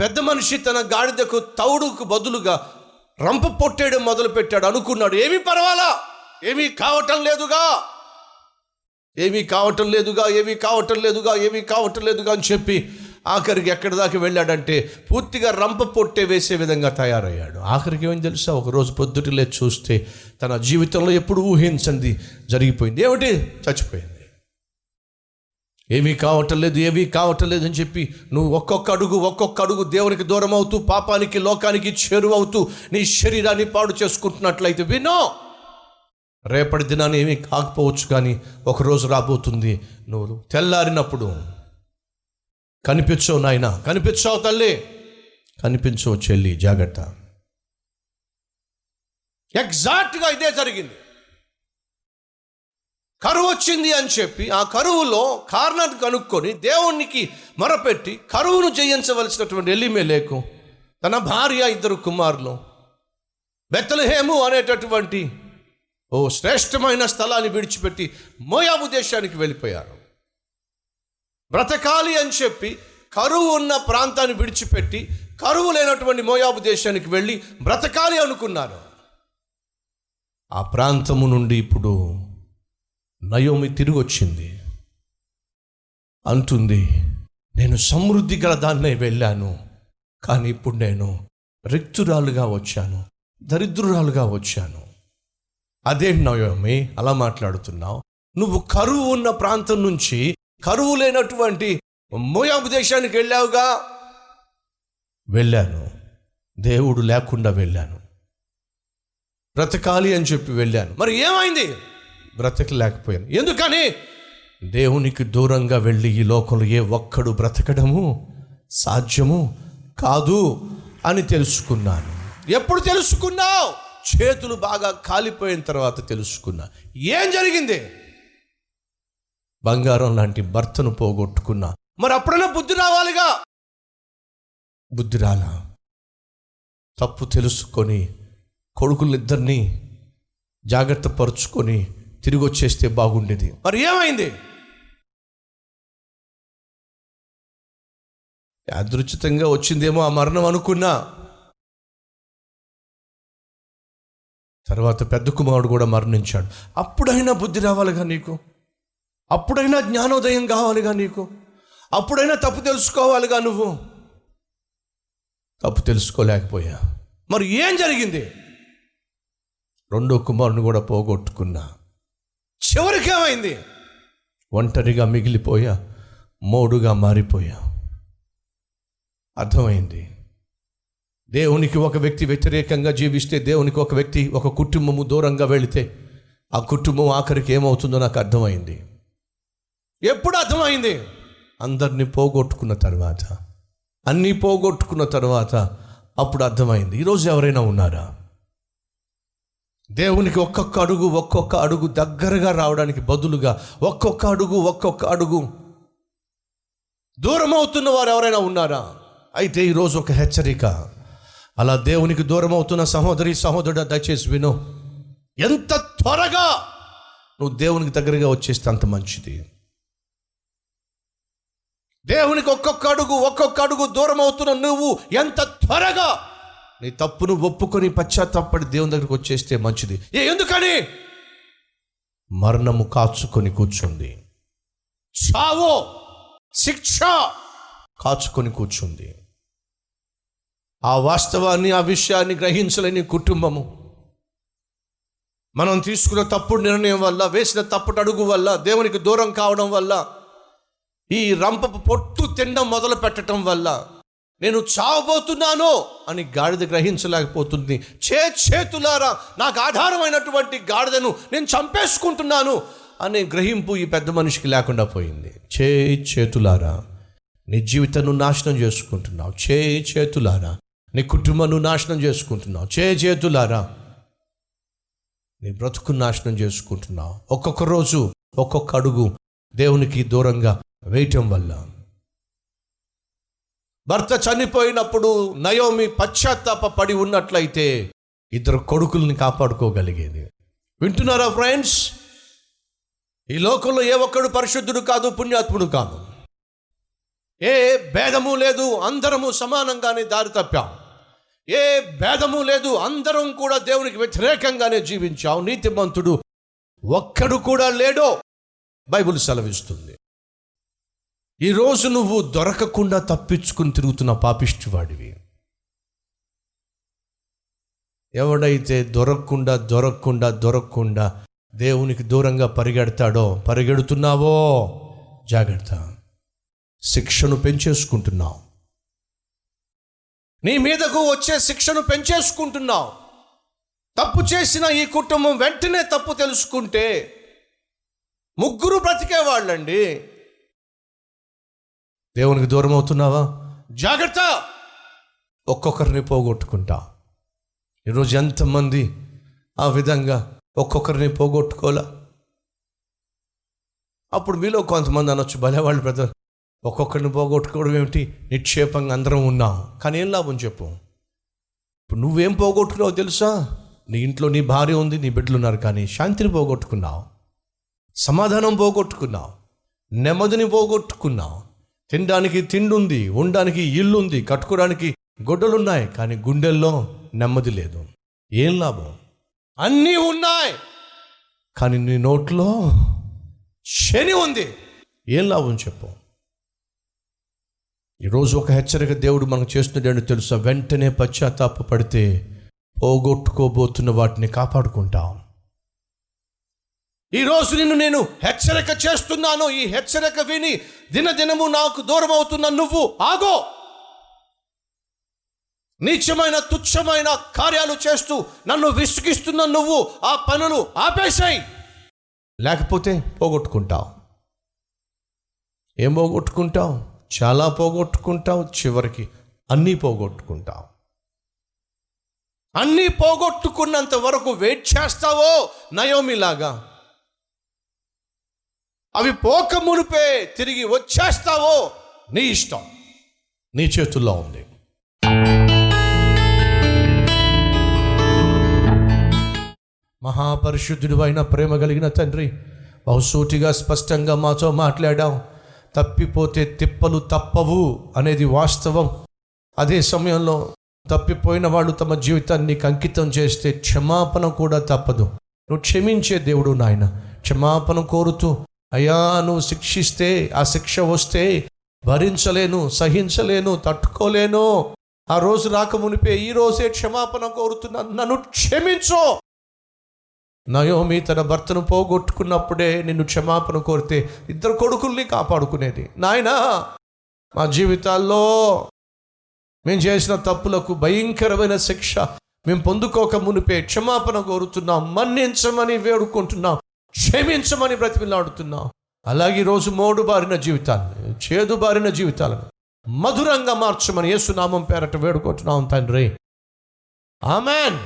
పెద్ద మనిషి తన గాడిదకు తౌడుకు బదులుగా రంప పొట్టేయడం మొదలు పెట్టాడు అనుకున్నాడు ఏమీ పర్వాలా? ఏమీ కావటం లేదుగా. ఏమీ కావటం లేదుగా ఏమీ కావటం లేదుగా ఏమీ కావటం లేదుగా అని చెప్పి ఆఖరికి ఎక్కడి దాకా వెళ్ళాడంటే పూర్తిగా రంప పొట్టే వేసే విధంగా తయారయ్యాడు. ఆఖరికి ఏమని తెలుసా? ఒకరోజు పొద్దుటిలే చూస్తే తన జీవితంలో ఎప్పుడు ఊహించింది జరిగిపోయింది. ఏమిటి? చచ్చిపోయింది. ఏమీ కావటం లేదు ఏమీ కావటం లేదని చెప్పి నువ్వు ఒక్కొక్క అడుగు ఒక్కొక్క అడుగు దేవునికి దూరం అవుతూ పాపానికి లోకానికి చేరువవుతూ నీ శరీరాన్ని పాడు చేసుకుంటున్నట్లయితే వినో రేపటి దినాన్ని ఏమీ కాకపోవచ్చు కానీ ఒకరోజు రాబోతుంది. నువ్వు తెల్లారినప్పుడు కనిపించవు నాయన కనిపించావు తల్లి కనిపించవు చెల్లి జాగ్రత్త. ఎగ్జాక్ట్గా ఇదే జరిగింది. కరువు వచ్చింది అని చెప్పి ఆ కరువులో కారణాన్ని కనుక్కొని దేవునికి మొరపెట్టి కరువును జయించవలసినటువంటి ఎలిమెలేకు తన భార్య ఇద్దరు కుమారులు బెత్తలహేము అనేటటువంటి ఓ శ్రేష్టమైన స్థలాన్ని విడిచిపెట్టి మోయాబు దేశానికి వెళ్ళిపోయారు. బ్రతకాలి అని చెప్పి కరువు ఉన్న ప్రాంతాన్ని విడిచిపెట్టి కరువు లేనటువంటి మోయాబు దేశానికి వెళ్ళి బ్రతకాలి అనుకున్నారు. ఆ ప్రాంతము నుండి ఇప్పుడు నయోమి తిరిగి వచ్చింది అంటుంది నేను సమృద్ధి గల దాన్నే వెళ్ళాను కానీ ఇప్పుడు నేను రిక్తురాలుగా వచ్చాను దరిద్రురాలుగా వచ్చాను. అదే నయోమి అలా మాట్లాడుతున్నావు. నువ్వు కరువు ఉన్న ప్రాంతం నుంచి కరువు లేనటువంటి మోయాబు దేశానికి వెళ్ళావుగా? వెళ్ళాను. దేవుడు లేకుండా వెళ్ళాను. బ్రతకాలి అని చెప్పి వెళ్ళాను. మరి ఏమైంది? బ్రతకలేకపోయాను. ఎందుకని? దేవునికి దూరంగా వెళ్ళి ఈ లోకంలో ఏ ఒక్కడు బ్రతకడము సాధ్యము కాదు అని తెలుసుకున్నాను. ఎప్పుడు తెలుసుకున్నావు? చేతులు బాగా కాలిపోయిన తర్వాత తెలుసుకున్నా. ఏం జరిగింది? బంగారం లాంటి భర్తను పోగొట్టుకున్నా. మరి అప్పుడైనా బుద్ధి రావాలిగా? బుద్ధి రాలా. తప్పు తెలుసుకొని కొడుకులిద్దరినీ జాగ్రత్త పరుచుకొని తిరిగి వచ్చేస్తే బాగుండేది. మరి ఏమైంది? యాదృచితంగా వచ్చిందేమో ఆ మరణం అనుకున్నా. తర్వాత పెద్ద కుమారుడు కూడా మరణించాడు. అప్పుడైనా బుద్ధి రావాలిగా నీకు? అప్పుడైనా జ్ఞానోదయం కావాలిగా నీకు? అప్పుడైనా తప్పు తెలుసుకోవాలిగా నువ్వు? తప్పు తెలుసుకోలేకపోయా. మరి ఏం జరిగింది? రెండో కుమారుని కూడా పోగొట్టుకున్నా. చివరికి ఏమైంది? ఒంటరిగా మిగిలిపోయా మోడుగా మారిపోయా. అర్థమైంది? దేవునికి ఒక వ్యక్తి వ్యతిరేకంగా జీవిస్తే దేవునికి ఒక వ్యక్తి ఒక కుటుంబము దూరంగా వెళితే ఆ కుటుంబం ఆఖరికి ఏమవుతుందో నాకు అర్థమైంది. ఎప్పుడు అర్థమైంది? అందరినీ పోగొట్టుకున్న తర్వాత. అన్నీ పోగొట్టుకున్న తర్వాత అప్పుడు అర్థమైంది. ఈరోజు ఎవరైనా ఉన్నారా? దేవునికి ఒక్కొక్క అడుగు ఒక్కొక్క అడుగు దగ్గరగా రావడానికి బదులుగా ఒక్కొక్క అడుగు ఒక్కొక్క అడుగు. దూరం అవుతున్న వారు ఎవరైనా ఉన్నారా? అయితే ఈరోజు ఒక హెచ్చరిక. అలా దేవునికి దూరం అవుతున్న సహోదరి సహోదరుడు దయచేసి విను. ఎంత త్వరగా నువ్వు దేవునికి దగ్గరగా వచ్చేస్తే అంత మంచిది. దేవునికి ఒక్కొక్క అడుగు ఒక్కొక్క అడుగు దూరం అవుతున్న నువ్వు ఎంత త్వరగా నీ తప్పును ఒప్పుకొని పశ్చాత్తాపడి దేవుని దగ్గరికి వచ్చేస్తే మంచిది. ఏ ఎందుకని? మరణము కాచుకొని కూర్చుంది. చావో శిక్ష కాచుకొని కూర్చుంది. ఆ వాస్తవాన్ని ఆ విషయాన్ని గ్రహించలేని కుటుంబము. మనం తీసుకున్న తప్పుడు నిర్ణయం వల్ల వేసిన తప్పుడు అడుగు వల్ల దేవునికి దూరం కావడం వల్ల ఈ రంపపు పొట్టు తినడం మొదలు పెట్టడం వల్ల నేను చావబోతున్నాను అని గాడిద గ్రహించలేకపోతుంది. చే చేతులారా నాకు ఆధారమైనటువంటి గాడిదను నేను చంపేసుకుంటున్నాను అనే గ్రహింపు ఈ పెద్ద మనిషికి లేకుండా పోయింది. చే చేతులారా నీ జీవితాన్ని నాశనం చేసుకుంటున్నావు. చే చేతులారా నీ కుటుంబాన్ని నాశనం చేసుకుంటున్నావు. చే చేతులారా నీ బ్రతుకు నాశనం చేసుకుంటున్నావు. ఒక్కొక్క రోజు ఒక్కొక్క అడుగు దేవునికి దూరంగా వేయటం వల్ల భర్త చనిపోయినప్పుడు నయోమి పశ్చాత్తాప పడి ఉన్నట్లయితే ఇద్దరు కొడుకుల్ని కాపాడుకోగలిగేది. వింటున్నారా ఫ్రెండ్స్? ఈ లోకంలో ఏ ఒక్కడు పరిశుద్ధుడు కాదు పుణ్యాత్ముడు కాదు. ఏ భేదము లేదు అందరము సమానంగానే దారి తప్పాం. ఏ భేదము లేదు అందరం కూడా దేవునికి వ్యతిరేకంగానే జీవించాం. నీతిమంతుడు ఒక్కడు కూడా లేడో బైబిల్ సెలవిస్తుంది. ఈరోజు నువ్వు దొరకకుండా తప్పించుకుని తిరుగుతున్న పాపిష్టివాడివి. ఎవడైతే దొరకకుండా దొరకకుండా దొరకకుండా దేవునికి దూరంగా పరిగెడతాడో పరిగెడుతున్నావో జాగ్రత్త. శిక్షను పెంచేసుకుంటున్నావు. నీ మీదకు వచ్చే శిక్షను పెంచేసుకుంటున్నావు. తప్పు చేసిన ఈ కుటుంబం వెంటనే తప్పు తెలుసుకుంటే ముగ్గురు బ్రతికేవాళ్ళండి. దేవునికి దూరం అవుతున్నావా? జాగ్రత్త! ఒక్కొక్కరిని పోగొట్టుకుంటా. ఈరోజు ఎంతమంది ఆ విధంగా ఒక్కొక్కరిని పోగొట్టుకోలా అప్పుడు మీలో కొంతమంది అనొచ్చు భలేవాళ్ళు బ్రదర్. ఒక్కొక్కరిని పోగొట్టుకోవడం ఏమిటి? నిక్షేపంగా అందరం ఉన్నాం. కానీ ఏం లాభం చెప్పు? ఇప్పుడు నువ్వేం పోగొట్టుకున్నావు తెలుసా? నీ ఇంట్లో నీ భార్య ఉంది నీ బిడ్డలు ఉన్నారు కానీ శాంతిని పోగొట్టుకున్నావు. సమాధానం పోగొట్టుకున్నావు. నెమ్మదిని పోగొట్టుకున్నావు. తినడానికి తిండి ఉంది ఉండడానికి ఇల్లుంది కట్టుకోవడానికి గొడ్డలున్నాయి కానీ గుండెల్లో నెమ్మది లేదు. ఏం లాభం? అన్నీ ఉన్నాయి కానీ నీ నోట్లో శని ఉంది. ఏం లాభం చెప్పు? ఈరోజు ఒక హెచ్చరిక దేవుడు మనకు చేస్తున్నాడని తెలుసా? వెంటనే పశ్చాత్తాప పడితే పోగొట్టుకోబోతున్న వాటిని కాపాడుకుంటాం. ఈరోజు నిన్ను నేను హెచ్చరిక చేస్తున్నాను. ఈ హెచ్చరిక విని దినదినము నాకు దూరం అవుతున్న నువ్వు ఆగో. నీచమైన తుచ్చమైన కార్యాలు చేస్తూ నన్ను విసిగిస్తున్న నువ్వు ఆ పనులు ఆపేశాయి. లేకపోతే పోగొట్టుకుంటావు. ఏం పోగొట్టుకుంటావు? చాలా పోగొట్టుకుంటావు. చివరికి అన్నీ పోగొట్టుకుంటావు. అన్నీ పోగొట్టుకున్నంత వరకు వెయిట్ చేస్తావో నయోమిలాగా? అవి పోక మునిపే తిరిగి వచ్చేస్తావో నీ ఇష్టం. నీ చేతుల్లో ఉంది. మహాపరిశుద్ధుడు అయిన ప్రేమ కలిగిన తండ్రి బహుసూటిగా స్పష్టంగా మాతో మాట్లాడాం తప్పిపోతే తిప్పలు తప్పవు అనేది వాస్తవం. అదే సమయంలో తప్పిపోయిన వాళ్ళు తమ జీవితాన్ని అంకితం చేస్తే క్షమాపణ కూడా తప్పదు. నువ్వు క్షమించే దేవుడు నాయన క్షమాపణ కోరుతూ అయ్యా నువ్వు శిక్షిస్తే ఆ శిక్ష వస్తే భరించలేను సహించలేను తట్టుకోలేను. ఆ రోజు రాక మునిపే ఈ రోజే క్షమాపణ కోరుతున్నాను నన్ను క్షమించో. నయోమి తన భర్తను పోగొట్టుకున్నప్పుడే నిన్ను క్షమాపణ కోరితే ఇద్దరు కొడుకుల్ని కాపాడుకునేది. నాయనా మా జీవితాల్లో మేము చేసిన తప్పులకు భయంకరమైన శిక్ష మేము పొందుకోక మునిపే క్షమాపణ కోరుతున్నాం. మన్నించమని వేడుకుంటున్నాం. క్షమించమని బ్రతిమిలాడుతున్నాం అలాగే ఈరోజు మోడు బారిన జీవితాన్ని చేదు బారిన జీవితాలను మధురంగా మార్చమని యేసునామం పేరట వేడుకుంటున్నాం తండ్రి. ఆమెన్.